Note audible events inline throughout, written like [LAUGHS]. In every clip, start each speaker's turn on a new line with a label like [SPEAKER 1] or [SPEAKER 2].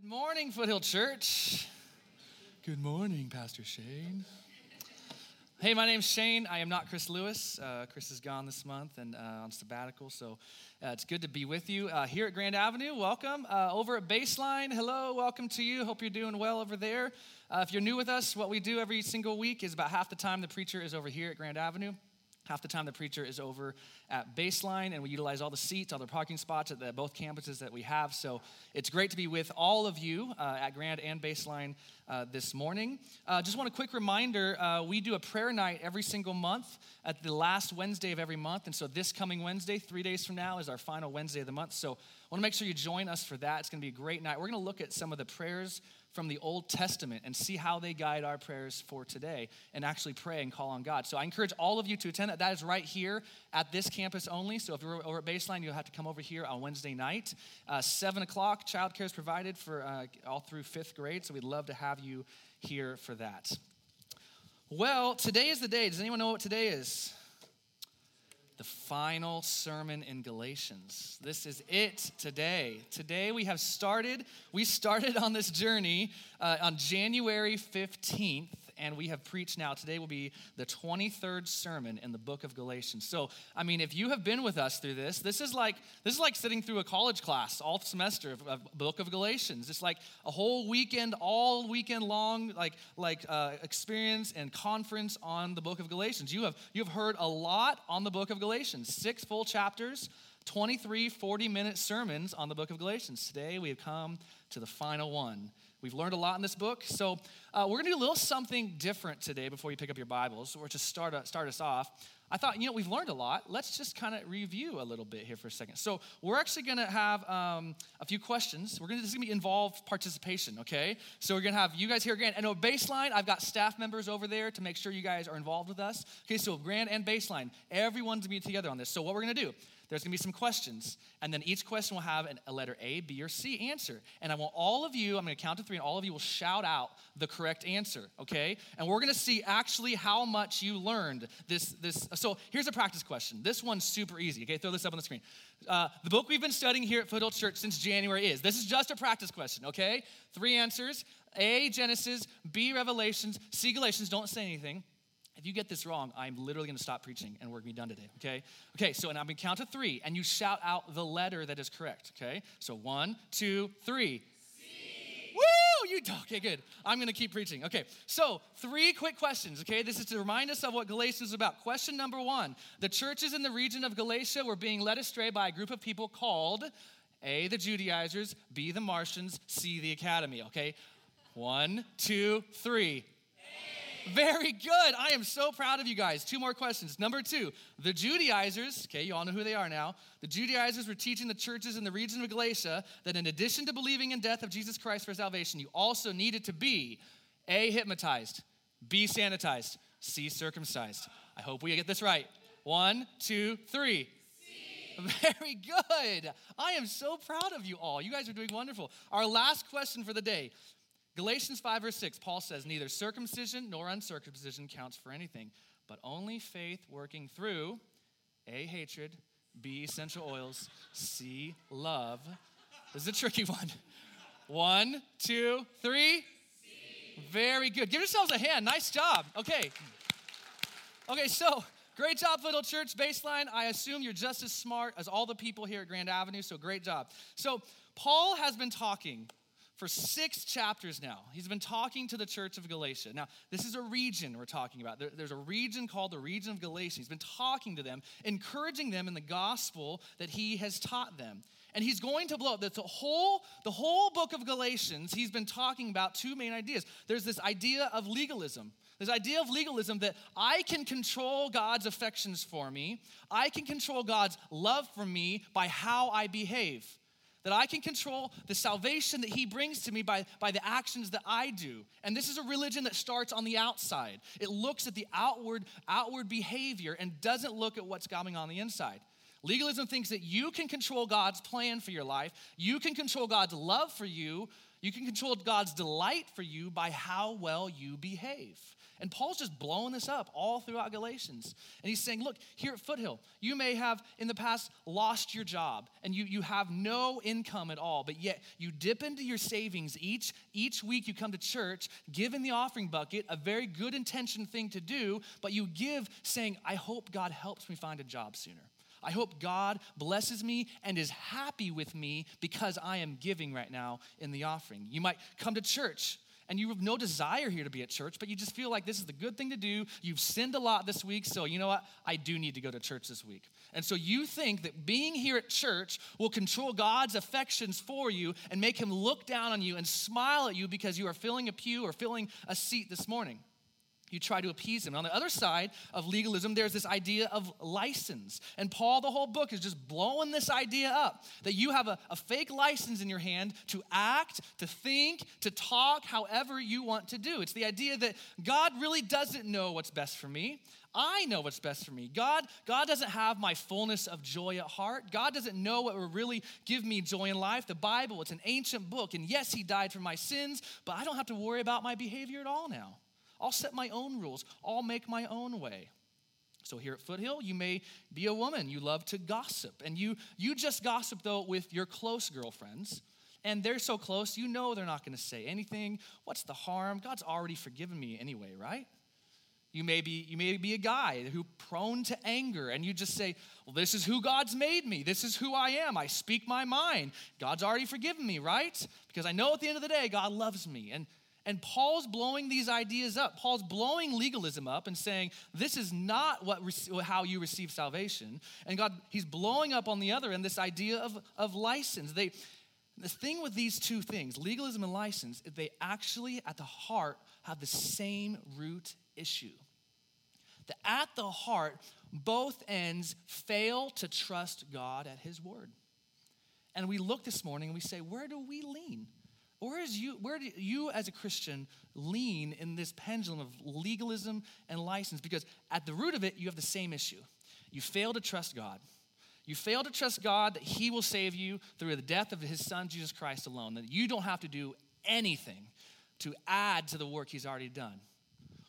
[SPEAKER 1] Good morning, Foothill Church. Good morning, Pastor Shane. Hey, my name's Shane. I am not Chris Lewis. Uh, Chris is gone this month and uh, on sabbatical, so uh, it's good to be with you uh, here at Grand Avenue. Welcome. Uh, over at Baseline, hello, welcome to you. Hope you're doing well over there. Uh, if you're new with us, what we do every single week is about half the time the preacher is over here at Grand Avenue. Half the time, the preacher is over at Baseline, and we utilize all the seats, all the parking spots at the, both campuses that we have. So it's great to be with all of you uh, at Grand and Baseline uh, this morning. Uh, just want a quick reminder uh, we do a prayer night every single month at the last Wednesday of every month. And so this coming Wednesday, three days from now, is our final Wednesday of the month. So I want to make sure you join us for that. It's going to be a great night. We're going to look at some of the prayers from the Old Testament and see how they guide our prayers for today and actually pray and call on God. So I encourage all of you to attend that. That is right here at this campus only. So if you're over at Baseline, you'll have to come over here on Wednesday night. Uh, 7 o'clock, childcare is provided for uh, all through fifth grade. So we'd love to have you here for that. Well, today is the day. Does anyone know what today is? The final sermon in Galatians. This is it today. Today we have started, we started on this journey uh, on January 15th and we have preached now. Today will be the 23rd sermon in the book of Galatians. So, I mean, if you have been with us through this, this is like this is like sitting through a college class all semester of, of book of Galatians. It's like a whole weekend, all weekend long, like like uh, experience and conference on the book of Galatians. You have you have heard a lot on the book of Galatians. Six full chapters. 23 40 minute sermons on the book of Galatians. Today we have come to the final one. We've learned a lot in this book. So, uh, we're going to do a little something different today before you pick up your Bibles, or to start, uh, start us off. I thought, you know, we've learned a lot. Let's just kind of review a little bit here for a second. So, we're actually going to have um, a few questions. We're going to, this is going to be involved participation, okay? So, we're going to have you guys here again. And a baseline, I've got staff members over there to make sure you guys are involved with us. Okay, so grand and baseline, everyone's going to be together on this. So, what we're going to do, there's going to be some questions, and then each question will have an, a letter A, B, or C answer. And I want all of you, I'm going to count to three, and all of you will shout out the correct answer, okay? And we're going to see actually how much you learned this. this. So here's a practice question. This one's super easy, okay? Throw this up on the screen. Uh, the book we've been studying here at Foothill Church since January is this is just a practice question, okay? Three answers A, Genesis, B, Revelations, C, Galatians. Don't say anything. If you get this wrong, I'm literally going to stop preaching and we're going to be done today, okay? Okay, so and I'm going to count to three, and you shout out the letter that is correct, okay? So one, two, three.
[SPEAKER 2] C.
[SPEAKER 1] Woo! You okay? Good. I'm going to keep preaching. Okay, so three quick questions. Okay, this is to remind us of what Galatians is about. Question number one: The churches in the region of Galatia were being led astray by a group of people called A, the Judaizers, B, the Martians, C, the Academy. Okay, one, two, three. Very good. I am so proud of you guys. Two more questions. Number two, the Judaizers, okay, you all know who they are now. The Judaizers were teaching the churches in the region of Galatia that in addition to believing in death of Jesus Christ for salvation, you also needed to be A, hypnotized, B, sanitized, C, circumcised. I hope we get this right. One, two, three. [LAUGHS] Very good. I am so proud of you all. You guys are doing wonderful. Our last question for the day Galatians 5, verse 6, Paul says, Neither circumcision nor uncircumcision counts for anything, but only faith working through A, hatred, B, essential oils, C, love. This is a tricky one. One, two, three.
[SPEAKER 2] C.
[SPEAKER 1] Very good. Give yourselves a hand. Nice job. Okay. Okay, so great job, Little Church Baseline. I assume you're just as smart as all the people here at Grand Avenue, so great job. So, Paul has been talking for six chapters now. He's been talking to the church of Galatia. Now, this is a region we're talking about. There, there's a region called the region of Galatia. He's been talking to them, encouraging them in the gospel that he has taught them. And he's going to blow up the whole, the whole book of Galatians. He's been talking about two main ideas. There's this idea of legalism. This idea of legalism that I can control God's affections for me, I can control God's love for me by how I behave that I can control the salvation that He brings to me by, by the actions that I do. And this is a religion that starts on the outside. It looks at the outward, outward behavior and doesn't look at what's going on the inside. Legalism thinks that you can control God's plan for your life, you can control God's love for you, you can control God's delight for you by how well you behave. And Paul's just blowing this up all throughout Galatians. And he's saying, look, here at Foothill, you may have in the past lost your job and you, you have no income at all, but yet you dip into your savings each, each week you come to church, give in the offering bucket, a very good intention thing to do, but you give saying, I hope God helps me find a job sooner. I hope God blesses me and is happy with me because I am giving right now in the offering. You might come to church and you have no desire here to be at church, but you just feel like this is the good thing to do. You've sinned a lot this week, so you know what? I do need to go to church this week. And so you think that being here at church will control God's affections for you and make him look down on you and smile at you because you are filling a pew or filling a seat this morning you try to appease him. And On the other side of legalism, there's this idea of license. And Paul, the whole book, is just blowing this idea up that you have a, a, fake license in your hand to act, to think, to talk however you want to do. It's the idea that God really doesn't know what's best for me. I know what's best for me. God, God doesn't have my fullness of joy at heart. God doesn't know what will really give me joy in life. The Bible, it's an ancient book, and yes, He died for my sins, but I don't have to worry about my behavior at all now. I'll set my own rules. I'll make my own way. So here at Foothill, you may be a woman. You love to gossip. And you, you just gossip, though, with your close girlfriends. And they're so close, you know they're not going to say anything. What's the harm? God's already forgiven me anyway, right? You may be you may be a guy who prone to anger and you just say, "Well, this is who God's made me. This is who I am. I speak my mind. God's already forgiven me, right? Because I know at the end of the day God loves me." And and Paul's blowing these ideas up. Paul's blowing legalism up and saying, this is not what, how you receive salvation. And God, he's blowing up on the other end this idea of, of license. They, the thing with these two things, legalism and license, they actually at the heart have the same root issue. That at the heart, both ends fail to trust God at his word. And we look this morning and we say, where do we lean? Where, is you, where do you, as a Christian, lean in this pendulum of legalism and license? Because at the root of it, you have the same issue. You fail to trust God. You fail to trust God that He will save you through the death of His Son, Jesus Christ alone, that you don't have to do anything to add to the work He's already done.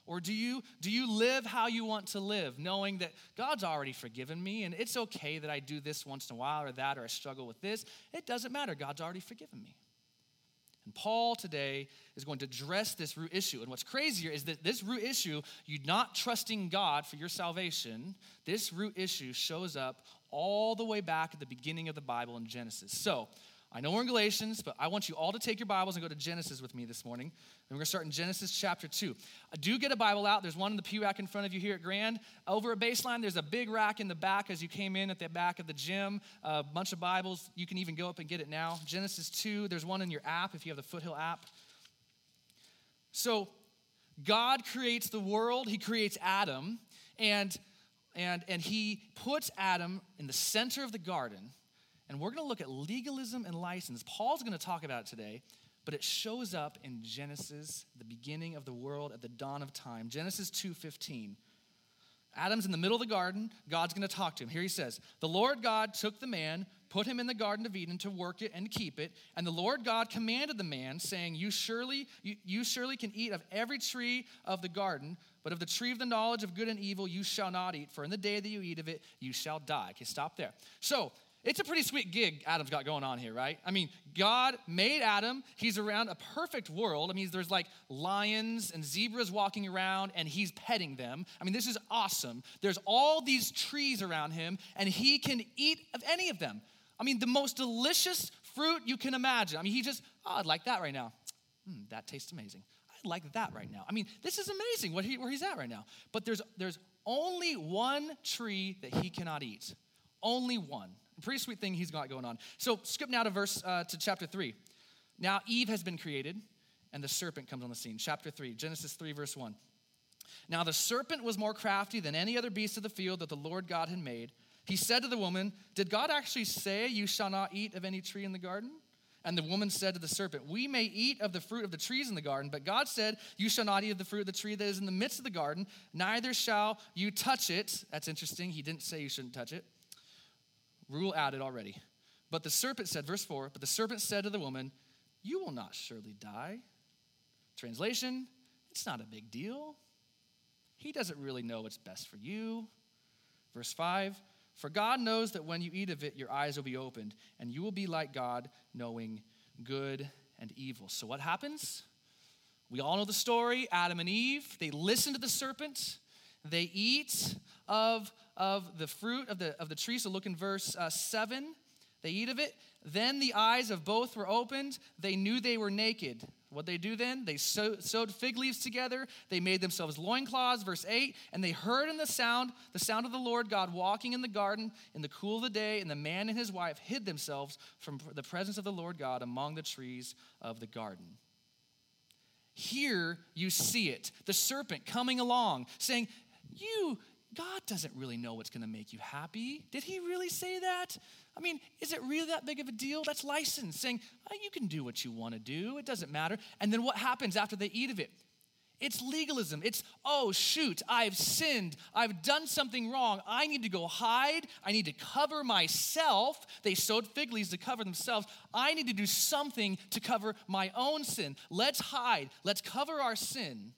[SPEAKER 1] Or do you, do you live how you want to live, knowing that God's already forgiven me and it's okay that I do this once in a while or that or I struggle with this? It doesn't matter. God's already forgiven me. And Paul today is going to address this root issue. And what's crazier is that this root issue, you not trusting God for your salvation, this root issue shows up all the way back at the beginning of the Bible in Genesis. So, I know we're in Galatians, but I want you all to take your Bibles and go to Genesis with me this morning. And we're going to start in Genesis chapter 2. I do get a Bible out. There's one in the pew rack in front of you here at Grand. Over at Baseline, there's a big rack in the back as you came in at the back of the gym. A bunch of Bibles. You can even go up and get it now. Genesis 2, there's one in your app if you have the Foothill app. So, God creates the world, He creates Adam, and, and, and He puts Adam in the center of the garden and we're going to look at legalism and license. Paul's going to talk about it today, but it shows up in Genesis, the beginning of the world at the dawn of time. Genesis 2:15. Adam's in the middle of the garden. God's going to talk to him. Here he says, "The Lord God took the man, put him in the garden of Eden to work it and keep it, and the Lord God commanded the man, saying, "You surely you, you surely can eat of every tree of the garden, but of the tree of the knowledge of good and evil you shall not eat, for in the day that you eat of it you shall die." Okay, stop there. So, it's a pretty sweet gig Adam's got going on here, right? I mean, God made Adam. He's around a perfect world. I mean, there's like lions and zebras walking around, and he's petting them. I mean, this is awesome. There's all these trees around him, and he can eat of any of them. I mean, the most delicious fruit you can imagine. I mean, he just, oh, I'd like that right now. Mm, that tastes amazing. I'd like that right now. I mean, this is amazing what he, where he's at right now. But there's, there's only one tree that he cannot eat. Only one. Pretty sweet thing he's got going on. So skip now to verse uh, to chapter three. Now Eve has been created, and the serpent comes on the scene. Chapter three, Genesis three, verse one. Now the serpent was more crafty than any other beast of the field that the Lord God had made. He said to the woman, Did God actually say, You shall not eat of any tree in the garden? And the woman said to the serpent, We may eat of the fruit of the trees in the garden, but God said, You shall not eat of the fruit of the tree that is in the midst of the garden, neither shall you touch it. That's interesting. He didn't say you shouldn't touch it rule added already. But the serpent said, verse 4, but the serpent said to the woman, You will not surely die. Translation, it's not a big deal. He doesn't really know what's best for you. Verse 5, for God knows that when you eat of it, your eyes will be opened, and you will be like God, knowing good and evil. So what happens? We all know the story Adam and Eve, they listen to the serpent, they eat of, of the fruit of the, of the tree. So look in verse uh, 7. They eat of it. Then the eyes of both were opened. They knew they were naked. What they do then? They sewed fig leaves together. They made themselves loincloths, verse 8, and they heard in the sound, the sound of the Lord God walking in the garden in the cool of the day, and the man and his wife hid themselves from the presence of the Lord God among the trees of the garden. Here you see it the serpent coming along saying, You, God doesn't really know what's going to make you happy. Did he really say that? I mean, is it really that big of a deal? That's license saying, oh, you can do what you want to do, it doesn't matter. And then what happens after they eat of it? It's legalism. It's, oh, shoot, I've sinned. I've done something wrong. I need to go hide. I need to cover myself. They sewed fig leaves to cover themselves. I need to do something to cover my own sin. Let's hide. Let's cover our sin.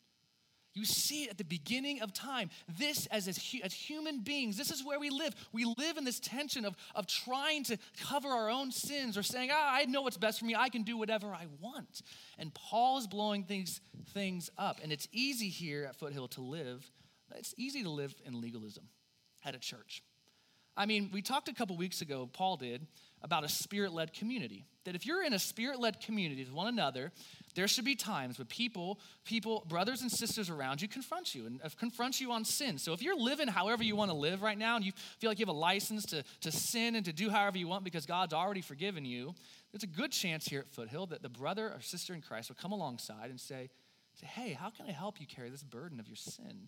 [SPEAKER 1] You see it at the beginning of time. This, as, as, as, human beings, this is where we live. We live in this tension of, of trying to cover our own sins or saying, ah, I know what's best for me. I can do whatever I want. And Paul is blowing things, things up. And it's easy here at Foothill to live. It's easy to live in legalism at a church. I mean, we talked a couple weeks ago, Paul did, about a spirit led community. That if you're in a spirit led community with one another, there should be times when people, people, brothers and sisters around you confront you and uh, confront you on sin. So if you're living however you want to live right now and you feel like you have a license to, to sin and to do however you want because God's already forgiven you, there's a good chance here at Foothill that the brother or sister in Christ will come alongside and say, say Hey, how can I help you carry this burden of your sin?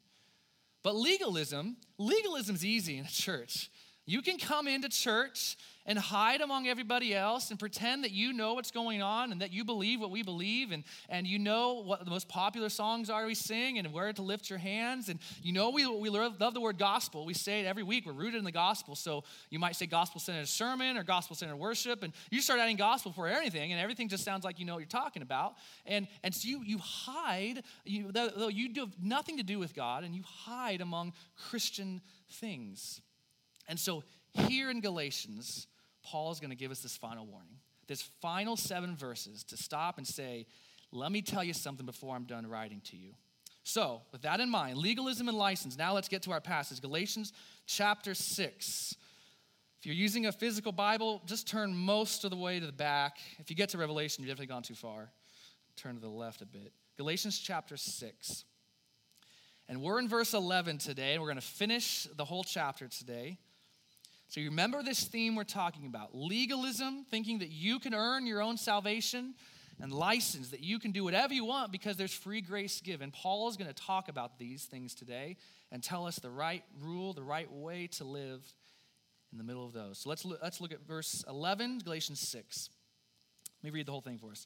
[SPEAKER 1] But legalism, legalism's easy in a church. You can come into church and hide among everybody else and pretend that you know what's going on and that you believe what we believe and, and you know what the most popular songs are we sing and where to lift your hands. And you know we, we love, the word gospel. We say it every week. We're rooted in the gospel. So you might say gospel centered sermon or gospel centered worship. And you start adding gospel for everything and everything just sounds like you know what you're talking about. And, and so you, you hide, you, though you do have nothing to do with God and you hide among Christian things. And so here in Galatians, Paul is going to give us this final warning, this final seven verses to stop and say, let me tell you something before I'm done writing to you. So, with that in mind, legalism and license, now let's get to our passage Galatians chapter 6. If you're using a physical Bible, just turn most of the way to the back. If you get to Revelation, you've definitely gone too far. Turn to the left a bit. Galatians chapter 6. And we're in verse 11 today, and we're going to finish the whole chapter today. So you remember this theme we're talking about legalism, thinking that you can earn your own salvation, and license, that you can do whatever you want because there's free grace given. Paul is going to talk about these things today and tell us the right rule, the right way to live in the middle of those. So let's, let's look at verse 11, Galatians 6. Let me read the whole thing for us.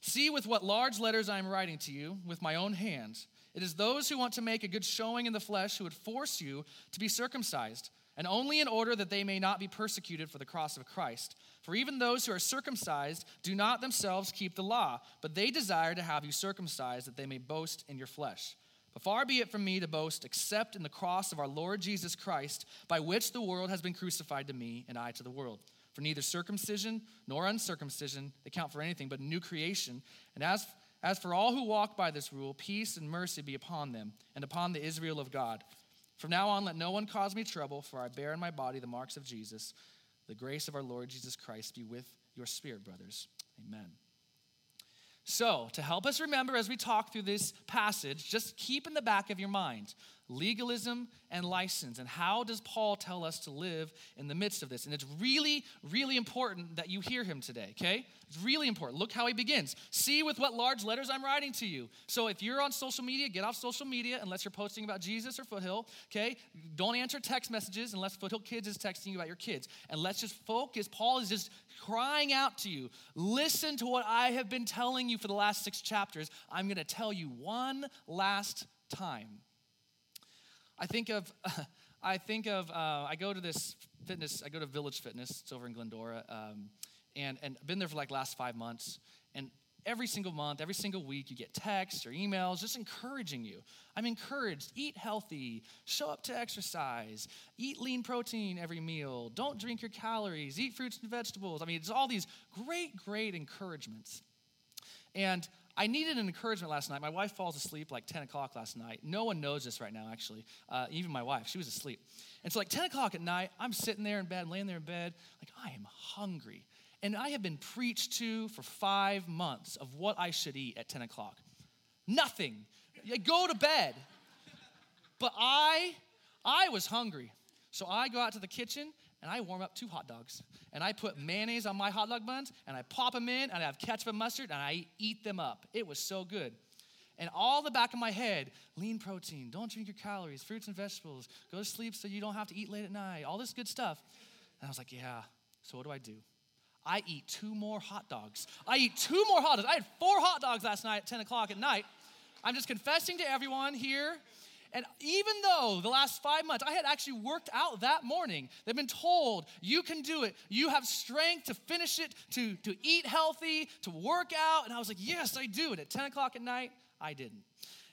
[SPEAKER 1] See with what large letters I am writing to you with my own hands. It is those who want to make a good showing in the flesh who would force you to be circumcised and only in order that they may not be persecuted for the cross of Christ. For even those who are circumcised do not themselves keep the law, but they desire to have you circumcised that they may boast in your flesh. But far be it from me to boast except in the cross of our Lord Jesus Christ, by which the world has been crucified to me and I to the world. For neither circumcision nor uncircumcision they count for anything but new creation. And as, as for all who walk by this rule, peace and mercy be upon them and upon the Israel of God. From now on, let no one cause me trouble, for I bear in my body the marks of Jesus. The grace of our Lord Jesus Christ be with your spirit, brothers. Amen. So, to help us remember as we talk through this passage, just keep in the back of your mind legalism and license. And how does Paul tell us to live in the midst of this? And it's really, really important that you hear him today, okay? It's really important. Look how he begins. See with what large letters I'm writing to you. So if you're on social media, get off social media unless you're posting about Jesus or Foothill, okay? Don't answer text messages unless Foothill Kids is texting you about your kids. And let's just focus. Paul is just crying out to you. Listen to what I have been telling you for the last six chapters. I'm going to tell you one last time. I think of, [LAUGHS] I think of, uh, I go to this fitness, I go to Village Fitness, it's over in Glendora, um, and, and I've been there for like last five months. And every single month, every single week, you get texts or emails just encouraging you. I'm encouraged. Eat healthy, show up to exercise, eat lean protein every meal, don't drink your calories, eat fruits and vegetables. I mean, it's all these great, great encouragements. And I needed an encouragement last night. My wife falls asleep like 10 o'clock last night. No one knows this right now, actually. Uh, even my wife, she was asleep. And so, like 10 o'clock at night, I'm sitting there in bed, laying there in bed, like, I am hungry. And I have been preached to for five months of what I should eat at 10 o'clock. Nothing. Go to bed. But I, I was hungry. So I go out to the kitchen and I warm up two hot dogs. And I put mayonnaise on my hot dog buns and I pop them in and I have ketchup and mustard and I eat them up. It was so good. And all the back of my head, lean protein, don't drink your calories, fruits and vegetables, go to sleep so you don't have to eat late at night, all this good stuff. And I was like, yeah, so what do I do? I eat two more hot dogs. I eat two more hot dogs. I had four hot dogs last night at 10 o'clock at night. I'm just confessing to everyone here. And even though the last five months I had actually worked out that morning, they've been told you can do it. You have strength to finish it, to, to eat healthy, to work out. And I was like, yes, I do. And at 10 o'clock at night, I didn't.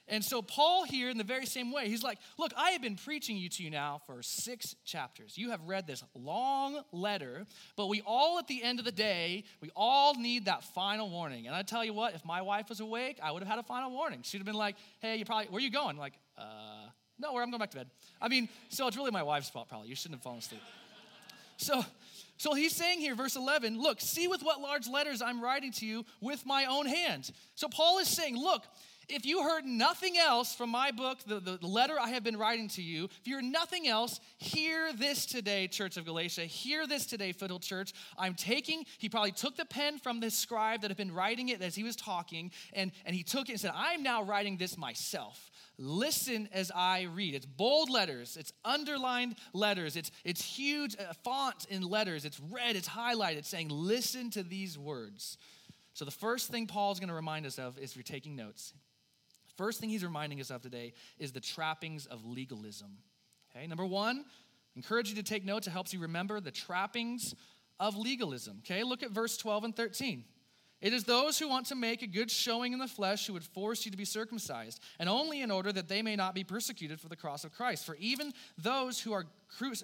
[SPEAKER 1] And so, Paul here, in the very same way, he's like, Look, I have been preaching you to you now for six chapters. You have read this long letter, but we all, at the end of the day, we all need that final warning. And I tell you what, if my wife was awake, I would have had a final warning. She'd have been like, Hey, you probably, where are you going? Like, uh, no, I'm going back to bed. I mean, so it's really my wife's fault, probably. You shouldn't have fallen asleep. [LAUGHS] So, so he's saying here, verse 11, look, see with what large letters I'm writing to you with my own hands. So Paul is saying, look, if you heard nothing else from my book, the, the, letter I have been writing to you, if you heard nothing else, hear this today, Church of Galatia. Hear this today, Foothill Church. I'm taking, he probably took the pen from the scribe that had been writing it as he was talking, and, and he took it and said, I'm now writing this myself. Listen as I read. It's bold letters, it's underlined letters, it's, it's huge uh, font in letters, it's red, it's highlighted, it's saying, Listen to these words. So, the first thing Paul's going to remind us of is if you're taking notes, First thing he's reminding us of today is the trappings of legalism. Okay, number one, encourage you to take notes. It helps you remember the trappings of legalism. Okay, look at verse 12 and 13. It is those who want to make a good showing in the flesh who would force you to be circumcised, and only in order that they may not be persecuted for the cross of Christ. For even those who are,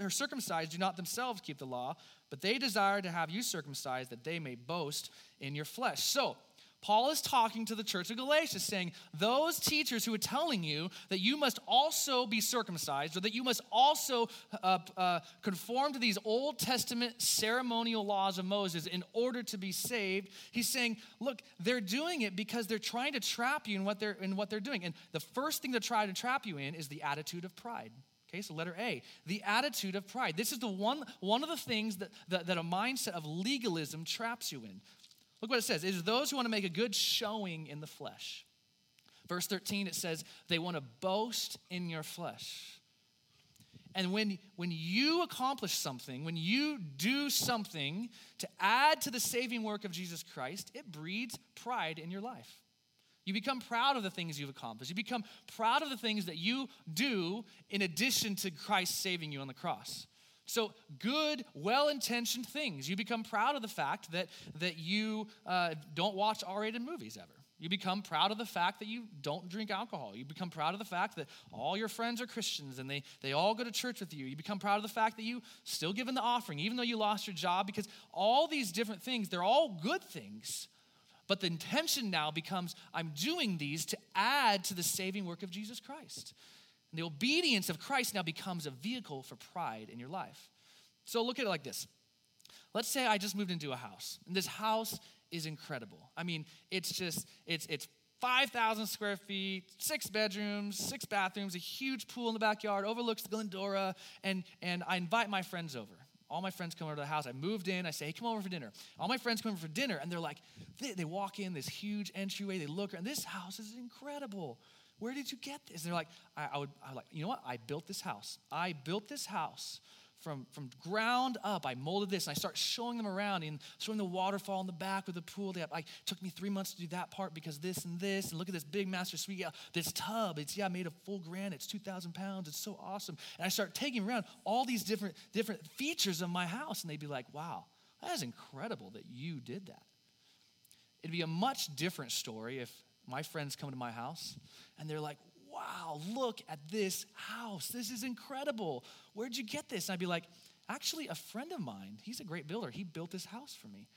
[SPEAKER 1] circumcised do not themselves keep the law, but they desire to have you circumcised that they may boast in your flesh. So, Paul is talking to the church of Galatia, saying, Those teachers who are telling you that you must also be circumcised or that you must also uh, uh, conform to these Old Testament ceremonial laws of Moses in order to be saved, he's saying, Look, they're doing it because they're trying to trap you in what they're, in what they're doing. And the first thing to try to trap you in is the attitude of pride. Okay, so letter A, the attitude of pride. This is the one, one of the things that, that, that a mindset of legalism traps you in. Look what it says. It is those who want to make a good showing in the flesh. Verse 13, it says, they want to boast in your flesh. And when, when you accomplish something, when you do something to add to the saving work of Jesus Christ, it breeds pride in your life. You become proud of the things you've accomplished. You become proud of the things that you do in addition to Christ saving you on the cross. So, good, well intentioned things. You become proud of the fact that, that you uh, don't watch R rated movies ever. You become proud of the fact that you don't drink alcohol. You become proud of the fact that all your friends are Christians and they, they all go to church with you. You become proud of the fact that you still give in the offering, even though you lost your job, because all these different things, they're all good things. But the intention now becomes I'm doing these to add to the saving work of Jesus Christ. And the obedience of Christ now becomes a vehicle for pride in your life. So look at it like this. Let's say I just moved into a house, and this house is incredible. I mean, it's just, it's, it's 5,000 square feet, six bedrooms, six bathrooms, a huge pool in the backyard, overlooks the Glendora, and, and I invite my friends over. All my friends come over to the house. I moved in. I say, hey, come over for dinner. All my friends come over for dinner, and they're like, they, they walk in this huge entryway. They look, and this house is incredible. Where did you get this? And they're like, I, I would, I like, you know what? I built this house. I built this house from, from ground up, I molded this and I start showing them around and showing the waterfall in the back with the pool. They like, took me three months to do that part because this and this. And look at this big master suite. Yeah, this tub, it's yeah, made of full granite. It's 2,000 pounds. It's so awesome. And I start taking around all these different, different features of my house. And they'd be like, wow, that is incredible that you did that. It'd be a much different story if my friends come to my house and they're like, wow, look at this house. This is incredible. Where'd you get this? And I'd be like, actually, a friend of mine, he's a great builder. He built this house for me.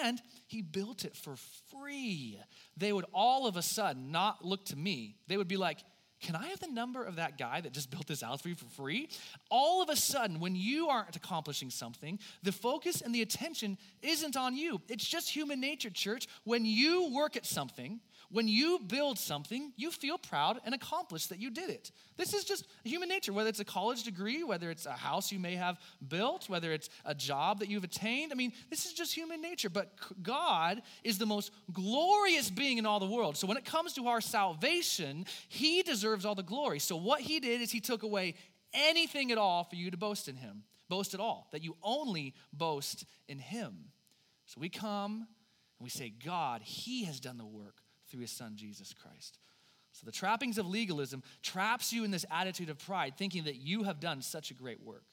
[SPEAKER 1] And he built it for free. They would all of a sudden not look to me. They would be like, can I have the number of that guy that just built this house for you for free? All of a sudden, when you aren't accomplishing something, the focus and the attention isn't on you. It's just human nature, church. When you work at something, when you build something, you feel proud and accomplished that you did it. This is just human nature, whether it's a college degree, whether it's a house you may have built, whether it's a job that you've attained. I mean, this is just human nature. But God is the most glorious being in all the world. So when it comes to our salvation, He deserves all the glory. So what He did is He took away anything at all for you to boast in Him, boast at all, that you only boast in Him. So we come and we say, God, He has done the work through his son, Jesus Christ. So the trappings of legalism traps you in this attitude of pride, thinking that you have done such a great work.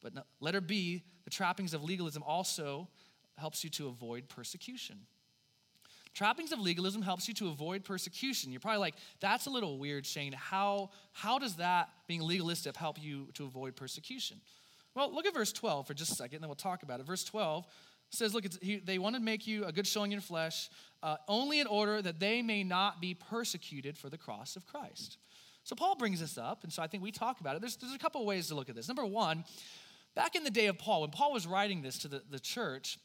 [SPEAKER 1] But no, letter B, the trappings of legalism also helps you to avoid persecution. Trappings of legalism helps you to avoid persecution. You're probably like, that's a little weird, Shane. How, how does that, being legalistic, help you to avoid persecution? Well, look at verse 12 for just a second, and then we'll talk about it. Verse 12 says, Look, he, they want to make you a good showing in your flesh, uh, only in order that they may not be persecuted for the cross of Christ. So Paul brings this up, and so I think we talk about it. There's, there's a couple ways to look at this. Number one, back in the day of Paul, when Paul was writing this to the, the church,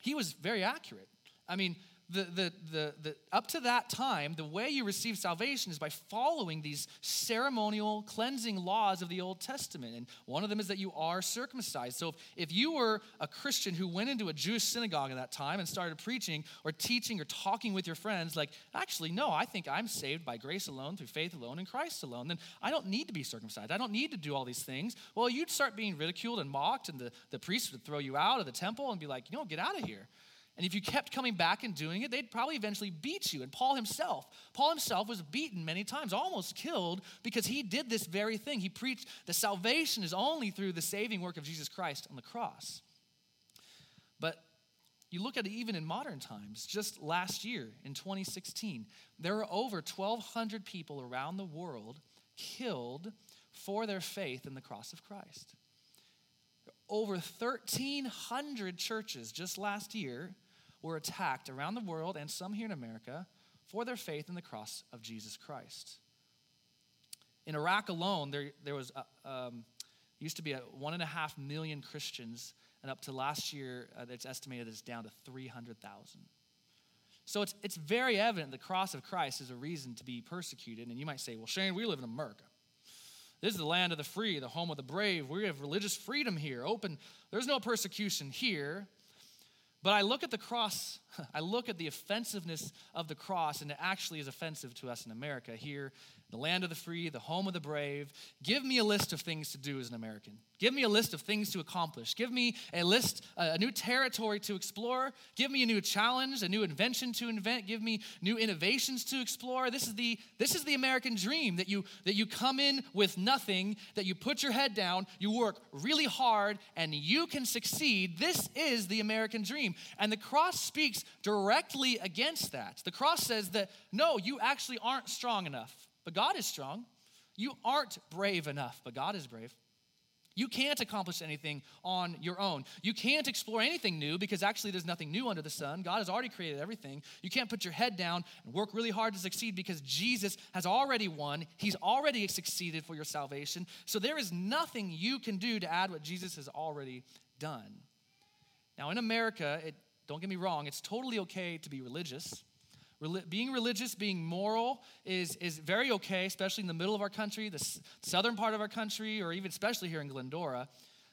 [SPEAKER 1] he was very accurate. I mean, the, the, the, the, up to that time, the way you receive salvation is by following these ceremonial cleansing laws of the Old Testament. And one of them is that you are circumcised. So if, if you were a Christian who went into a Jewish synagogue at that time and started preaching or teaching or talking with your friends, like, actually, no, I think I'm saved by grace alone, through faith alone, in Christ alone, then I don't need to be circumcised. I don't need to do all these things. Well, you'd start being ridiculed and mocked, and the, the priest would throw you out of the temple and be like, you know, get out of here. And if you kept coming back and doing it, they'd probably eventually beat you. And Paul himself, Paul himself was beaten many times, almost killed, because he did this very thing. He preached that salvation is only through the saving work of Jesus Christ on the cross. But you look at it even in modern times, just last year in 2016, there were over 1,200 people around the world killed for their faith in the cross of Christ. Over 1,300 churches just last year were attacked around the world and some here in America for their faith in the cross of Jesus Christ. In Iraq alone, there, there was a, um, used to be a one and a half million Christians, and up to last year, uh, it's estimated it's down to 300,000. So it's, it's very evident the cross of Christ is a reason to be persecuted. And you might say, well, Shane, we live in America. This is the land of the free, the home of the brave. We have religious freedom here. Open. There's no persecution here. But I look at the cross, [LAUGHS] I look at the offensiveness of the cross, and it actually is offensive to us in America here, the land of the free, the home of the brave. Give me a list of things to do as an American. Give me a list of things to accomplish. Give me a list, a new territory to explore. Give me a new challenge, a new invention to invent. Give me new innovations to explore. This is the, this is the American dream that you, that you come in with nothing, that you put your head down, you work really hard, and you can succeed. This is the American dream. And the cross speaks directly against that. The cross says that no, you actually aren't strong enough but God is strong. You aren't brave enough, but God is brave. You can't accomplish anything on your own. You can't explore anything new because actually there's nothing new under the sun. God has already created everything. You can't put your head down and work really hard to succeed because Jesus has already won. He's already succeeded for your salvation. So there is nothing you can do to add what Jesus has already done. Now, in America, it, don't get me wrong, it's totally okay to be religious being religious, being moral is, is very okay, especially in the middle of our country, the s- southern part of our country, or even especially here in Glendora.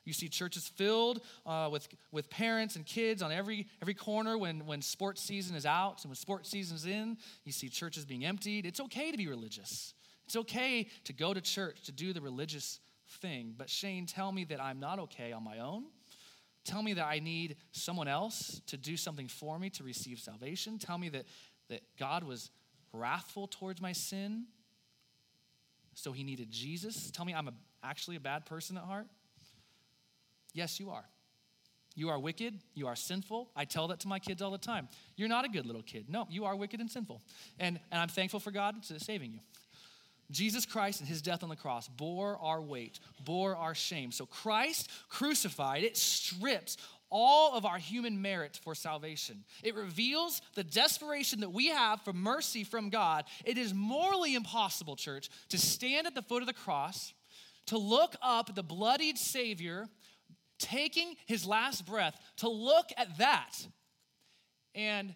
[SPEAKER 1] You see churches filled uh, with, with parents and kids on every, every corner when, when sports season is out and when sports season is in. You see churches being emptied. It's okay to be religious. It's okay to go to church, to do the religious thing. But Shane, tell me that I'm not okay on my own. Tell me that I need someone else to do something for me to receive salvation. Tell me that, that God was wrathful towards my sin, so he needed Jesus. Tell me I'm a, actually a bad person at heart. Yes, you are. You are wicked. You are sinful. I tell that to my kids all the time. You're not a good little kid. No, you are wicked and sinful. And, and I'm thankful for God saving you. Jesus Christ and his death on the cross bore our weight, bore our shame. So Christ crucified, it strips all of our human merit for salvation. It reveals the desperation that we have for mercy from God. It is morally impossible, church, to stand at the foot of the cross, to look up the bloodied Savior taking his last breath, to look at that and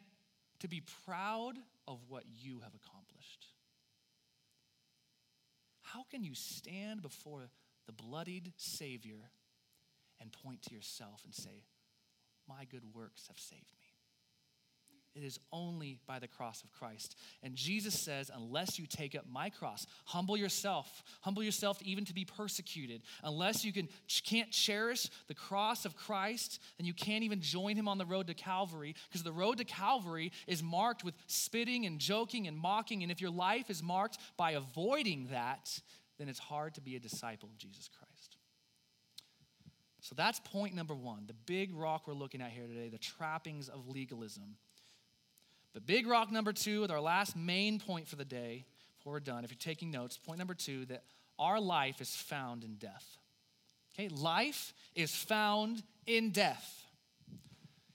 [SPEAKER 1] to be proud of what you have accomplished. How can you stand before the bloodied Savior and point to yourself and say, My good works have saved me? It is only by the cross of Christ. And Jesus says, unless you take up my cross, humble yourself, humble yourself even to be persecuted. Unless you can, can't cherish the cross of Christ, then you can't even join him on the road to Calvary, because the road to Calvary is marked with spitting and joking and mocking. And if your life is marked by avoiding that, then it's hard to be a disciple of Jesus Christ. So that's point number one the big rock we're looking at here today the trappings of legalism. But big rock number two, with our last main point for the day, before we're done, if you're taking notes, point number two, that our life is found in death. Okay, life is found in death.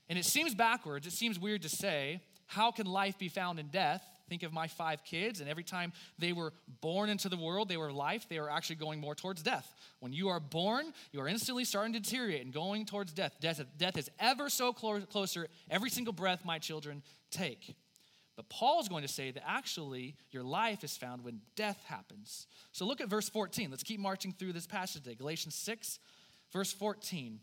[SPEAKER 1] And it seems backwards, it seems weird to say, how can life be found in death? Think of my five kids, and every time they were born into the world, they were life, they were actually going more towards death. When you are born, you are instantly starting to deteriorate and going towards death. Death, death is ever so closer every single breath my children take. But Paul is going to say that actually your life is found when death happens. So look at verse 14. Let's keep marching through this passage today. Galatians 6, verse 14.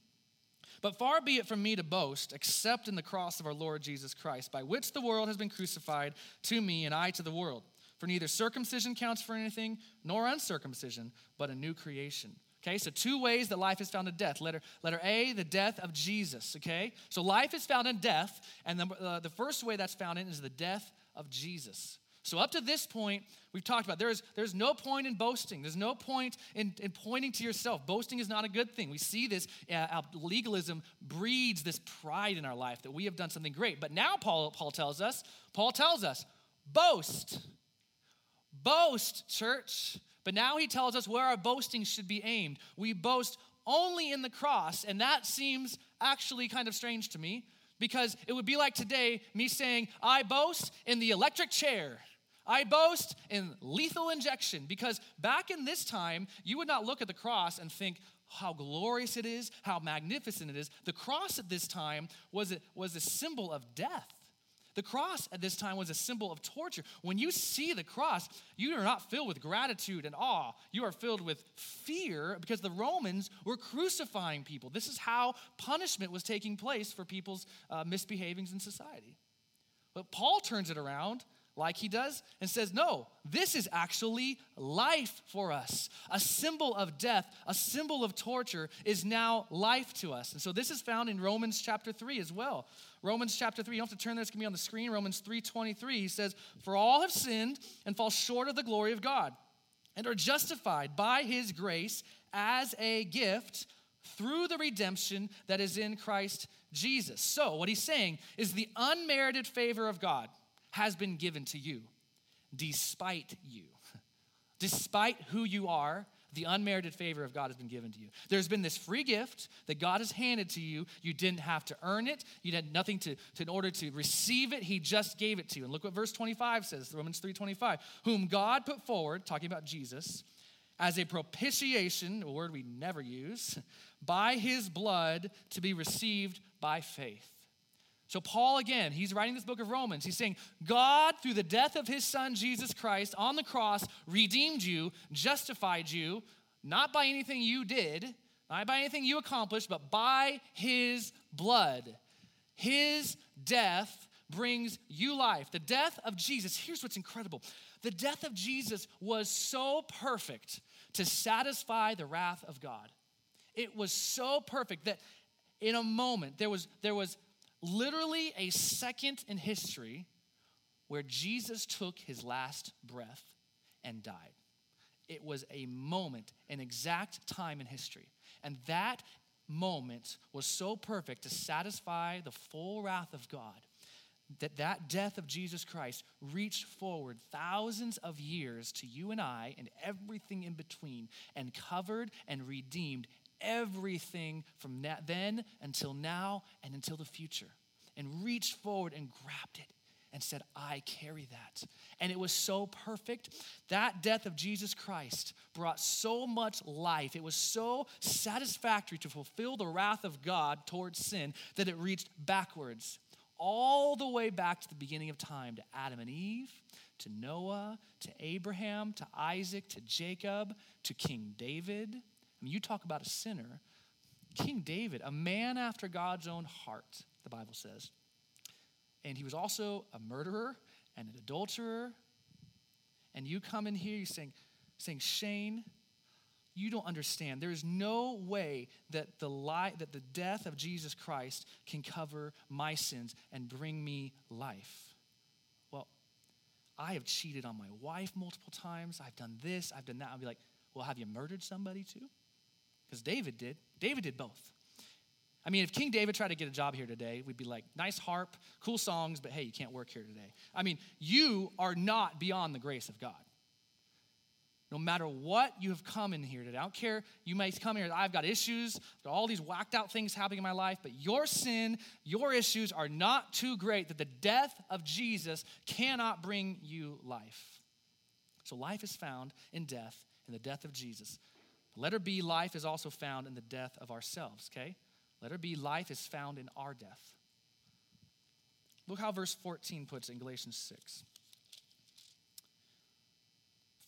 [SPEAKER 1] But far be it from me to boast, except in the cross of our Lord Jesus Christ, by which the world has been crucified to me and I to the world. For neither circumcision counts for anything, nor uncircumcision, but a new creation. Okay, so two ways that life is found in death. Letter, letter A, the death of Jesus. Okay, so life is found in death, and the, uh, the first way that's found in is the death of Jesus. So, up to this point, we've talked about there's, there's no point in boasting. There's no point in, in pointing to yourself. Boasting is not a good thing. We see this, uh, legalism breeds this pride in our life that we have done something great. But now, Paul, Paul tells us, Paul tells us, boast. Boast, church. But now he tells us where our boasting should be aimed. We boast only in the cross, and that seems actually kind of strange to me because it would be like today me saying, I boast in the electric chair. I boast in lethal injection because back in this time, you would not look at the cross and think how glorious it is, how magnificent it is. The cross at this time was a, was a symbol of death. The cross at this time was a symbol of torture. When you see the cross, you are not filled with gratitude and awe. You are filled with fear because the Romans were crucifying people. This is how punishment was taking place for people's uh, misbehavings in society. But Paul turns it around like he does and says, No, this is actually life for us. A symbol of death, a symbol of torture is now life to us. And so this is found in Romans chapter 3 as well. Romans chapter 3, you don't have to turn there, it's gonna be on the screen. Romans 3:23, he says, For all have sinned and fall short of the glory of God, and are justified by his grace as a gift through the redemption that is in Christ Jesus. So, what he's saying is the unmerited favor of God has been given to you despite you. [LAUGHS] Despite who you are, the unmerited favor of God has been given to you. There's been this free gift that God has handed to you. You didn't have to earn it. You had nothing to, to in order to receive it. He just gave it to you. And look what verse 25 says, Romans 3:25, whom God put forward, talking about Jesus, as a propitiation, a word we never use, [LAUGHS] by his blood to be received by faith. So, Paul, again, he's writing this book of Romans. He's saying, God, through the death of his son, Jesus Christ, on the cross, redeemed you, justified you, not by anything you did, not by anything you accomplished, but by his blood. His death brings you life. The death of Jesus, here's what's incredible the death of Jesus was so perfect to satisfy the wrath of God. It was so perfect that in a moment, there was, there was literally a second in history where Jesus took his last breath and died. It was a moment, an exact time in history. And that moment was so perfect to satisfy the full wrath of God that that death of Jesus Christ reached forward thousands of years to you and I and everything in between and covered and redeemed everything from then until now and until the future and reached forward and grabbed it and said, I carry that. And it was so perfect. That death of Jesus Christ brought so much life. It was so satisfactory to fulfill the wrath of God towards sin that it reached backwards, all the way back to the beginning of time, to Adam and Eve, to Noah, to Abraham, to Isaac, to Jacob, to King David. I mean, you talk about a sinner. King David, a man after God's own heart, the Bible says and he was also a murderer and an adulterer. And you come in here, you're saying, saying, Shane, you don't understand. There is no way that the lie, that the death of Jesus Christ can cover my sins and bring me life. Well, I have cheated on my wife multiple times. I've done this, I've done that. I'll be like, well, have you murdered somebody too? Because David did. David did both. I mean, if King David tried to get a job here today, we'd be like, nice harp, cool songs, but hey, you can't work here today. I mean, you are not beyond the grace of God. No matter what you have come in here today, I don't care, you may come here, I've got issues, got all these whacked out things happening in my life, but your sin, your issues are not too great that the death of Jesus cannot bring you life. So life is found in death, in the death of Jesus. Letter B, life is also found in the death of ourselves, okay? Letter B, life is found in our death. Look how verse 14 puts in Galatians 6.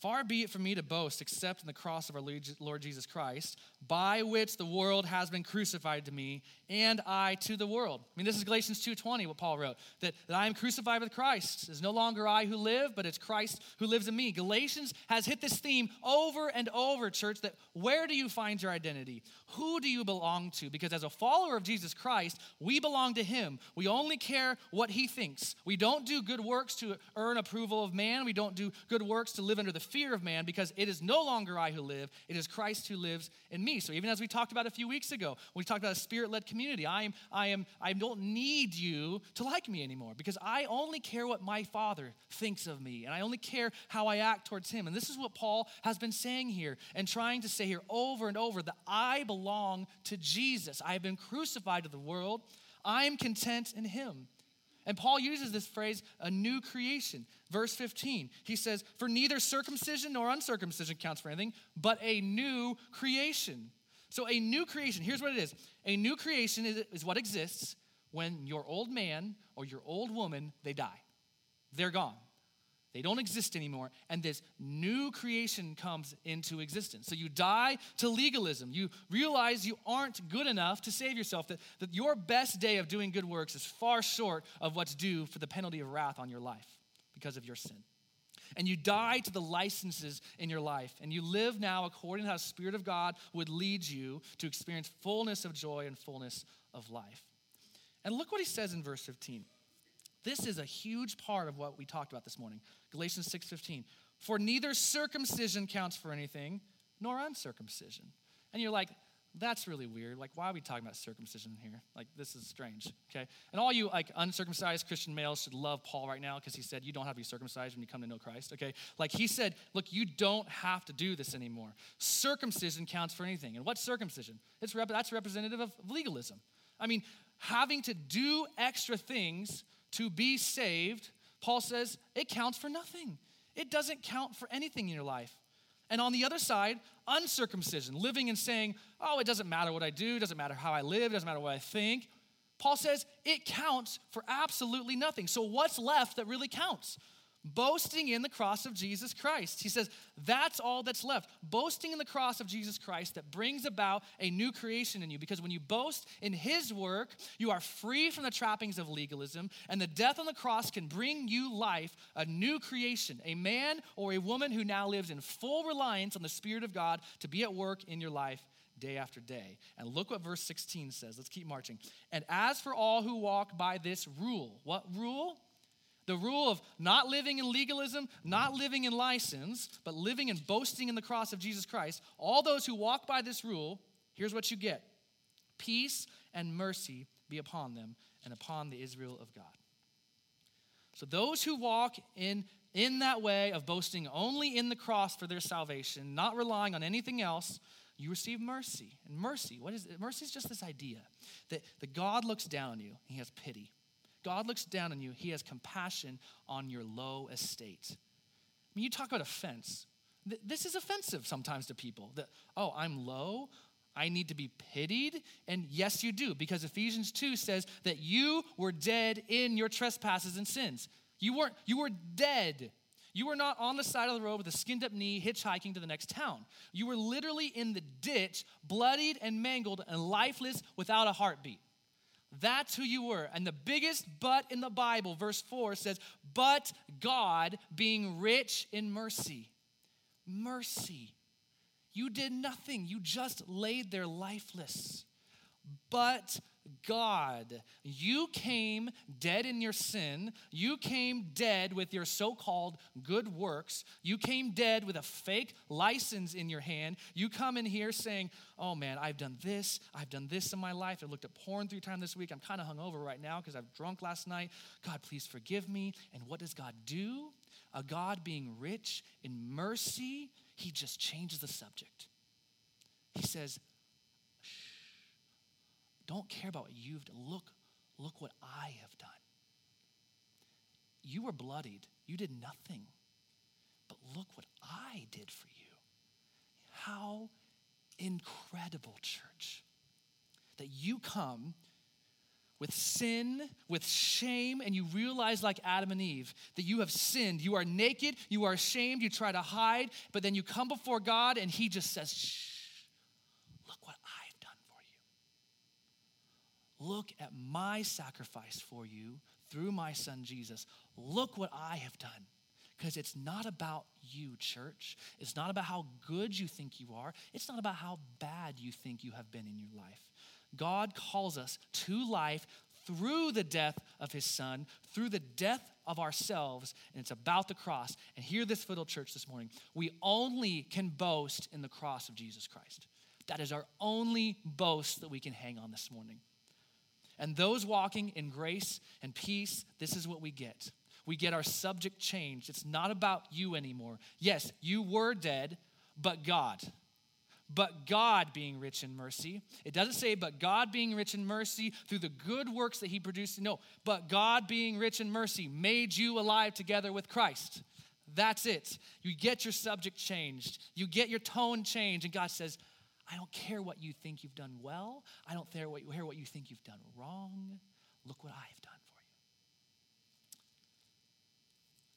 [SPEAKER 1] Far be it from me to boast except in the cross of our Lord Jesus Christ, by which the world has been crucified to me, and I to the world. I mean, this is Galatians 2.20, what Paul wrote, that, that I am crucified with Christ. It's no longer I who live, but it's Christ who lives in me. Galatians has hit this theme over and over, church, that where do you find your identity? Who do you belong to? Because as a follower of Jesus Christ, we belong to him. We only care what he thinks. We don't do good works to earn approval of man. We don't do good works to live under the fear of man because it is no longer I who live, it is Christ who lives in me. So even as we talked about a few weeks ago, when we talked about a spirit-led community, I am, I am, I don't need you to like me anymore because I only care what my Father thinks of me, and I only care how I act towards him. And this is what Paul has been saying here and trying to say here over and over that I belong to Jesus. I have been crucified to the world. I am content in him. And Paul uses this phrase, a new creation. Verse 15, he says, For neither circumcision nor uncircumcision counts for anything, but a new creation. So, a new creation, here's what it is a new creation is, is what exists when your old man or your old woman, they die. They're gone. They don't exist anymore, and this new creation comes into existence. So you die to legalism. You realize you aren't good enough to save yourself, that, that your best day of doing good works is far short of what's due for the penalty of wrath on your life because of your sin. And you die to the licenses in your life, and you live now according to how the Spirit of God would lead you to experience fullness of joy and fullness of life. And look what he says in verse 15. This is a huge part of what we talked about this morning. Galatians 6:15. For neither circumcision counts for anything, nor uncircumcision. And you're like, that's really weird. Like, why are we talking about circumcision here? Like, this is strange, okay? And all you, like, uncircumcised Christian males should love Paul right now because he said, you don't have to be circumcised when you come to know Christ, okay? Like, he said, look, you don't have to do this anymore. Circumcision counts for anything. And what's circumcision? It's rep- that's representative of legalism. I mean, having to do extra things to be saved, Paul says it counts for nothing. It doesn't count for anything in your life. And on the other side, uncircumcision, living and saying, oh, it doesn't matter what I do, doesn't matter how I live, doesn't matter what I think. Paul says it counts for absolutely nothing. So, what's left that really counts? Boasting in the cross of Jesus Christ. He says, that's all that's left. Boasting in the cross of Jesus Christ that brings about a new creation in you. Because when you boast in His work, you are free from the trappings of legalism, and the death on the cross can bring you life, a new creation, a man or a woman who now lives in full reliance on the Spirit of God to be at work in your life day after day. And look what verse 16 says. Let's keep marching. And as for all who walk by this rule, what rule? The rule of not living in legalism, not living in license, but living and boasting in the cross of Jesus Christ. All those who walk by this rule, here's what you get peace and mercy be upon them and upon the Israel of God. So those who walk in in that way of boasting only in the cross for their salvation, not relying on anything else, you receive mercy. And mercy, what is it? Mercy is just this idea that, that God looks down on you, He has pity. God looks down on you, He has compassion on your low estate. I mean, you talk about offense. This is offensive sometimes to people that, oh, I'm low, I need to be pitied. And yes, you do, because Ephesians 2 says that you were dead in your trespasses and sins. You weren't, you were dead. You were not on the side of the road with a skinned up knee hitchhiking to the next town. You were literally in the ditch, bloodied and mangled and lifeless without a heartbeat. That's who you were. And the biggest but in the Bible, verse 4 says, But God being rich in mercy. Mercy. You did nothing, you just laid there lifeless. But God. You came dead in your sin. You came dead with your so called good works. You came dead with a fake license in your hand. You come in here saying, Oh man, I've done this. I've done this in my life. I looked at porn three times this week. I'm kind of hungover right now because I've drunk last night. God, please forgive me. And what does God do? A God being rich in mercy, he just changes the subject. He says, don't care about what you've done. Look, look what I have done. You were bloodied. You did nothing. But look what I did for you. How incredible, church, that you come with sin, with shame, and you realize, like Adam and Eve, that you have sinned. You are naked, you are ashamed, you try to hide, but then you come before God and He just says, Shh, Look at my sacrifice for you through my son Jesus. Look what I have done. Because it's not about you, church. It's not about how good you think you are. It's not about how bad you think you have been in your life. God calls us to life through the death of his son, through the death of ourselves, and it's about the cross. And hear this, Foothill Church, this morning. We only can boast in the cross of Jesus Christ. That is our only boast that we can hang on this morning. And those walking in grace and peace, this is what we get. We get our subject changed. It's not about you anymore. Yes, you were dead, but God. But God being rich in mercy. It doesn't say, but God being rich in mercy through the good works that He produced. No, but God being rich in mercy made you alive together with Christ. That's it. You get your subject changed, you get your tone changed, and God says, I don't care what you think you've done well. I don't care what, you think you've done wrong. Look what I've done for you.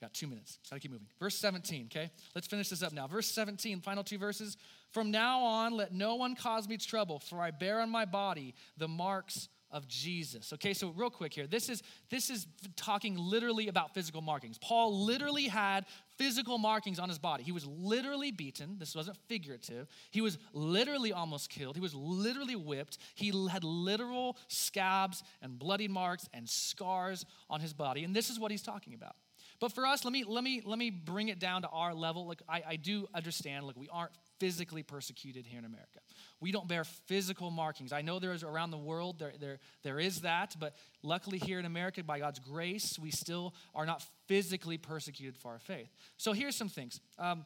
[SPEAKER 1] Got two minutes. Gotta keep moving. Verse 17, okay? Let's finish this up now. Verse 17, final two verses. From now on, let no one cause me trouble, for I bear on my body the marks of Jesus. Okay, so real quick here. This is this is talking literally about physical markings. Paul literally had physical markings on his body. He was literally beaten. This wasn't figurative. He was literally almost killed. He was literally whipped. He had literal scabs and bloody marks and scars on his body. And this is what he's talking about. But for us, let me let me let me bring it down to our level. Like I, I do understand, like we aren't physically persecuted here in America. We don't bear physical markings. I know there is around the world, there, there, there is that, but luckily here in America, by God's grace, we still are not physically persecuted for our faith. So here's some things. Um,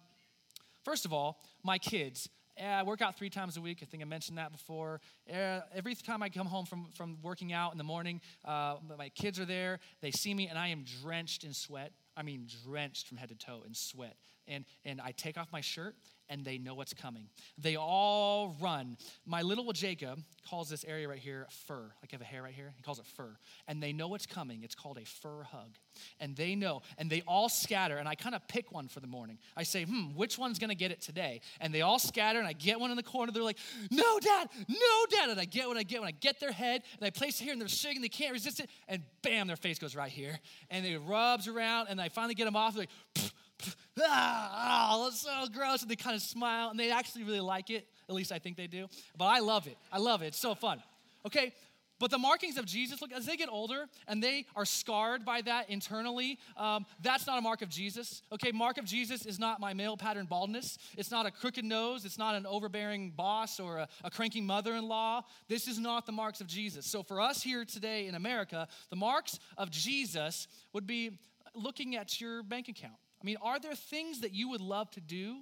[SPEAKER 1] first of all, my kids. I work out three times a week. I think I mentioned that before. every time I come home from, from working out in the morning, uh, my kids are there. They see me, and I am drenched in sweat. I mean, drenched from head to toe in sweat and, and I take off my shirt, and they know what's coming. They all run. My little Jacob calls this area right here fur. Like I have a hair right here. He calls it fur. And they know what's coming. It's called a fur hug. And they know. And they all scatter. And I kind of pick one for the morning. I say, hmm, which one's going to get it today? And they all scatter. And I get one in the corner. They're like, no, dad, no, dad. And I get what I get when I get their head. And I place it here. And they're shaking. They can't resist it. And bam, their face goes right here. And it rubs around. And I finally get them off. They're like, [LAUGHS] ah, oh, that's so gross. And they kind of smile and they actually really like it. At least I think they do. But I love it. I love it. It's so fun. Okay, but the markings of Jesus, look, as they get older and they are scarred by that internally, um, that's not a mark of Jesus. Okay, mark of Jesus is not my male pattern baldness. It's not a crooked nose. It's not an overbearing boss or a, a cranky mother in law. This is not the marks of Jesus. So for us here today in America, the marks of Jesus would be looking at your bank account mean, are there things that you would love to do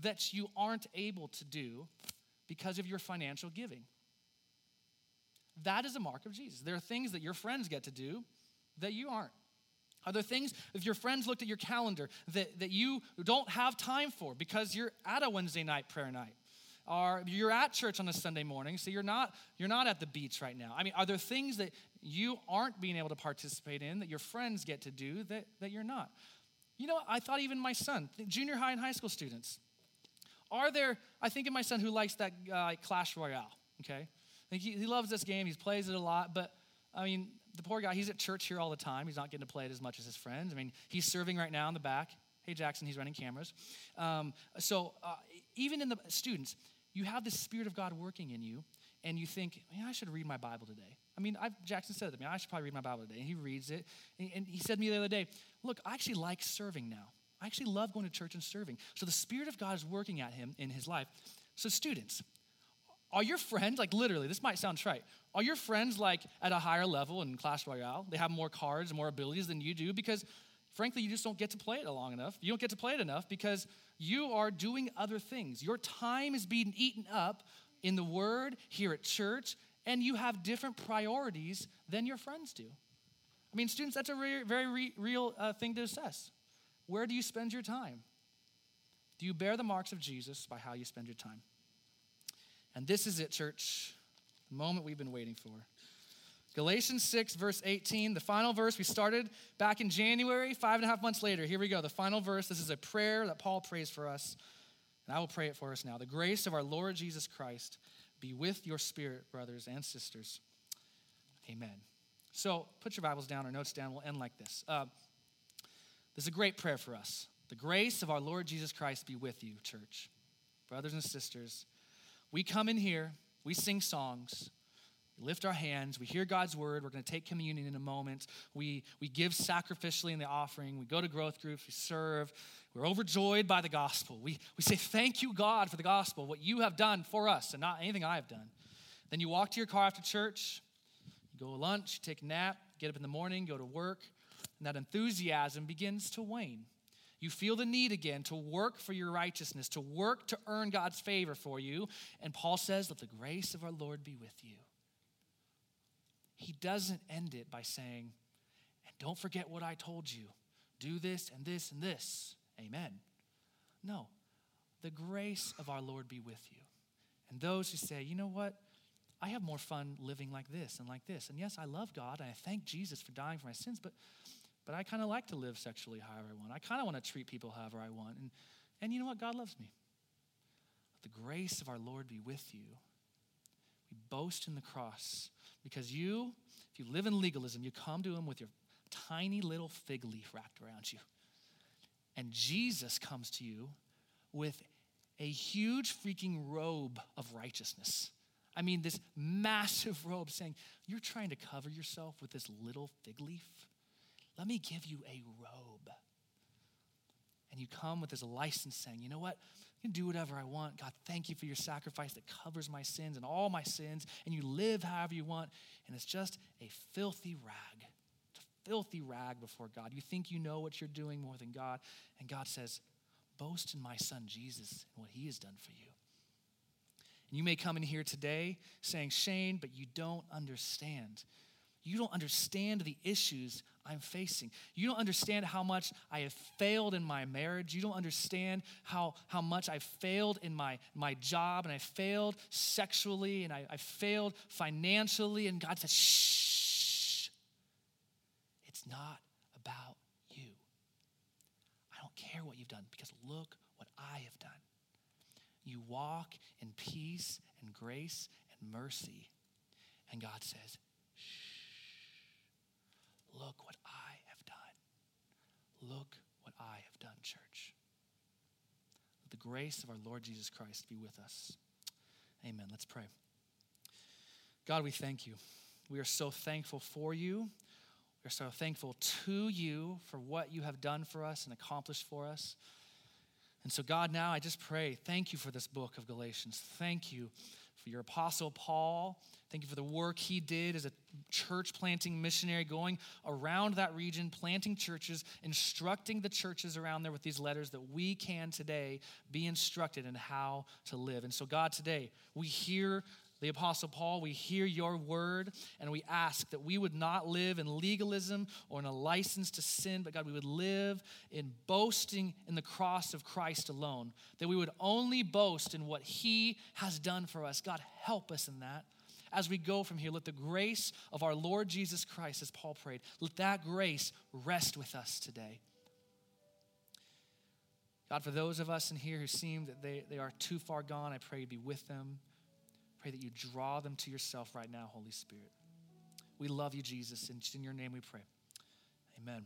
[SPEAKER 1] that you aren't able to do because of your financial giving? That is a mark of Jesus. There are things that your friends get to do that you aren't. Are there things, if your friends looked at your calendar, that, that you don't have time for because you're at a Wednesday night prayer night? Or you're at church on a Sunday morning, so you're not, you're not at the beach right now. I mean, are there things that you aren't being able to participate in that your friends get to do that, that you're not? You know, I thought even my son, junior high and high school students, are there, I think of my son who likes that uh, Clash Royale, okay? He, he loves this game, he plays it a lot, but I mean, the poor guy, he's at church here all the time. He's not getting to play it as much as his friends. I mean, he's serving right now in the back. Hey, Jackson, he's running cameras. Um, so, uh, even in the students, you have the Spirit of God working in you, and you think, man, I should read my Bible today. I mean, I've, Jackson said it to me, I should probably read my Bible today. And he reads it. And, he said to me the other day, Look, I actually like serving now. I actually love going to church and serving. So the Spirit of God is working at him in his life. So, students, are your friends, like literally, this might sound trite, are your friends like at a higher level in Clash Royale? They have more cards and more abilities than you do because, frankly, you just don't get to play it long enough. You don't get to play it enough because you are doing other things. Your time is being eaten up in the Word, here at church, and you have different priorities than your friends do. I mean, students, that's a re- very re- real uh, thing to assess. Where do you spend your time? Do you bear the marks of Jesus by how you spend your time? And this is it, church, the moment we've been waiting for. Galatians 6, verse 18, the final verse. We started back in January, five and a half months later. Here we go, the final verse. This is a prayer that Paul prays for us, and I will pray it for us now. The grace of our Lord Jesus Christ be with your spirit, brothers and sisters. Amen. So put your Bibles down or notes down. We'll end like this. Uh, this is a great prayer for us. The grace of our Lord Jesus Christ be with you, church. Brothers and sisters, we come in here, we sing songs, we lift our hands, we hear God's word. We're going to take communion in a moment. We, we give sacrificially in the offering, we go to growth groups, we serve. We're overjoyed by the gospel. We, we say, Thank you, God, for the gospel, what you have done for us, and not anything I have done. Then you walk to your car after church, you go to lunch, you take a nap, get up in the morning, go to work, and that enthusiasm begins to wane. You feel the need again to work for your righteousness, to work to earn God's favor for you. And Paul says, Let the grace of our Lord be with you. He doesn't end it by saying, And don't forget what I told you. Do this and this and this. Amen. No. The grace of our Lord be with you. And those who say, you know what? I have more fun living like this and like this. And yes, I love God and I thank Jesus for dying for my sins, but but I kind of like to live sexually however I want. I kind of want to treat people however I want. And and you know what? God loves me. The grace of our Lord be with you. We boast in the cross because you, if you live in legalism, you come to him with your tiny little fig leaf wrapped around you. And Jesus comes to you with a huge freaking robe of righteousness. I mean, this massive robe saying, You're trying to cover yourself with this little fig leaf? Let me give you a robe. And you come with this license saying, You know what? Can do whatever I want. God, thank you for your sacrifice that covers my sins and all my sins. And you live however you want. And it's just a filthy rag. It's a filthy rag before God. You think you know what you're doing more than God. And God says, Boast in my son Jesus and what he has done for you. And you may come in here today saying, Shane, but you don't understand. You don't understand the issues I'm facing. You don't understand how much I have failed in my marriage. You don't understand how, how much I failed in my, my job and I failed sexually and I, I failed financially. And God says, shh, it's not about you. I don't care what you've done because look what I have done. You walk in peace and grace and mercy. And God says, Look what I have done. Look what I have done, church. Let the grace of our Lord Jesus Christ be with us. Amen. Let's pray. God, we thank you. We are so thankful for you. We are so thankful to you for what you have done for us and accomplished for us. And so, God, now I just pray, thank you for this book of Galatians. Thank you for your apostle Paul. Thank you for the work he did as a church planting missionary, going around that region, planting churches, instructing the churches around there with these letters that we can today be instructed in how to live. And so, God, today we hear the Apostle Paul, we hear your word and we ask that we would not live in legalism or in a license to sin, but God, we would live in boasting in the cross of Christ alone, that we would only boast in what he has done for us. God, help us in that. As we go from here, let the grace of our Lord Jesus Christ, as Paul prayed, let that grace rest with us today. God, for those of us in here who seem that they, they are too far gone, I pray you be with them. Pray that you draw them to yourself right now, Holy Spirit. We love you, Jesus. And in your name we pray. Amen.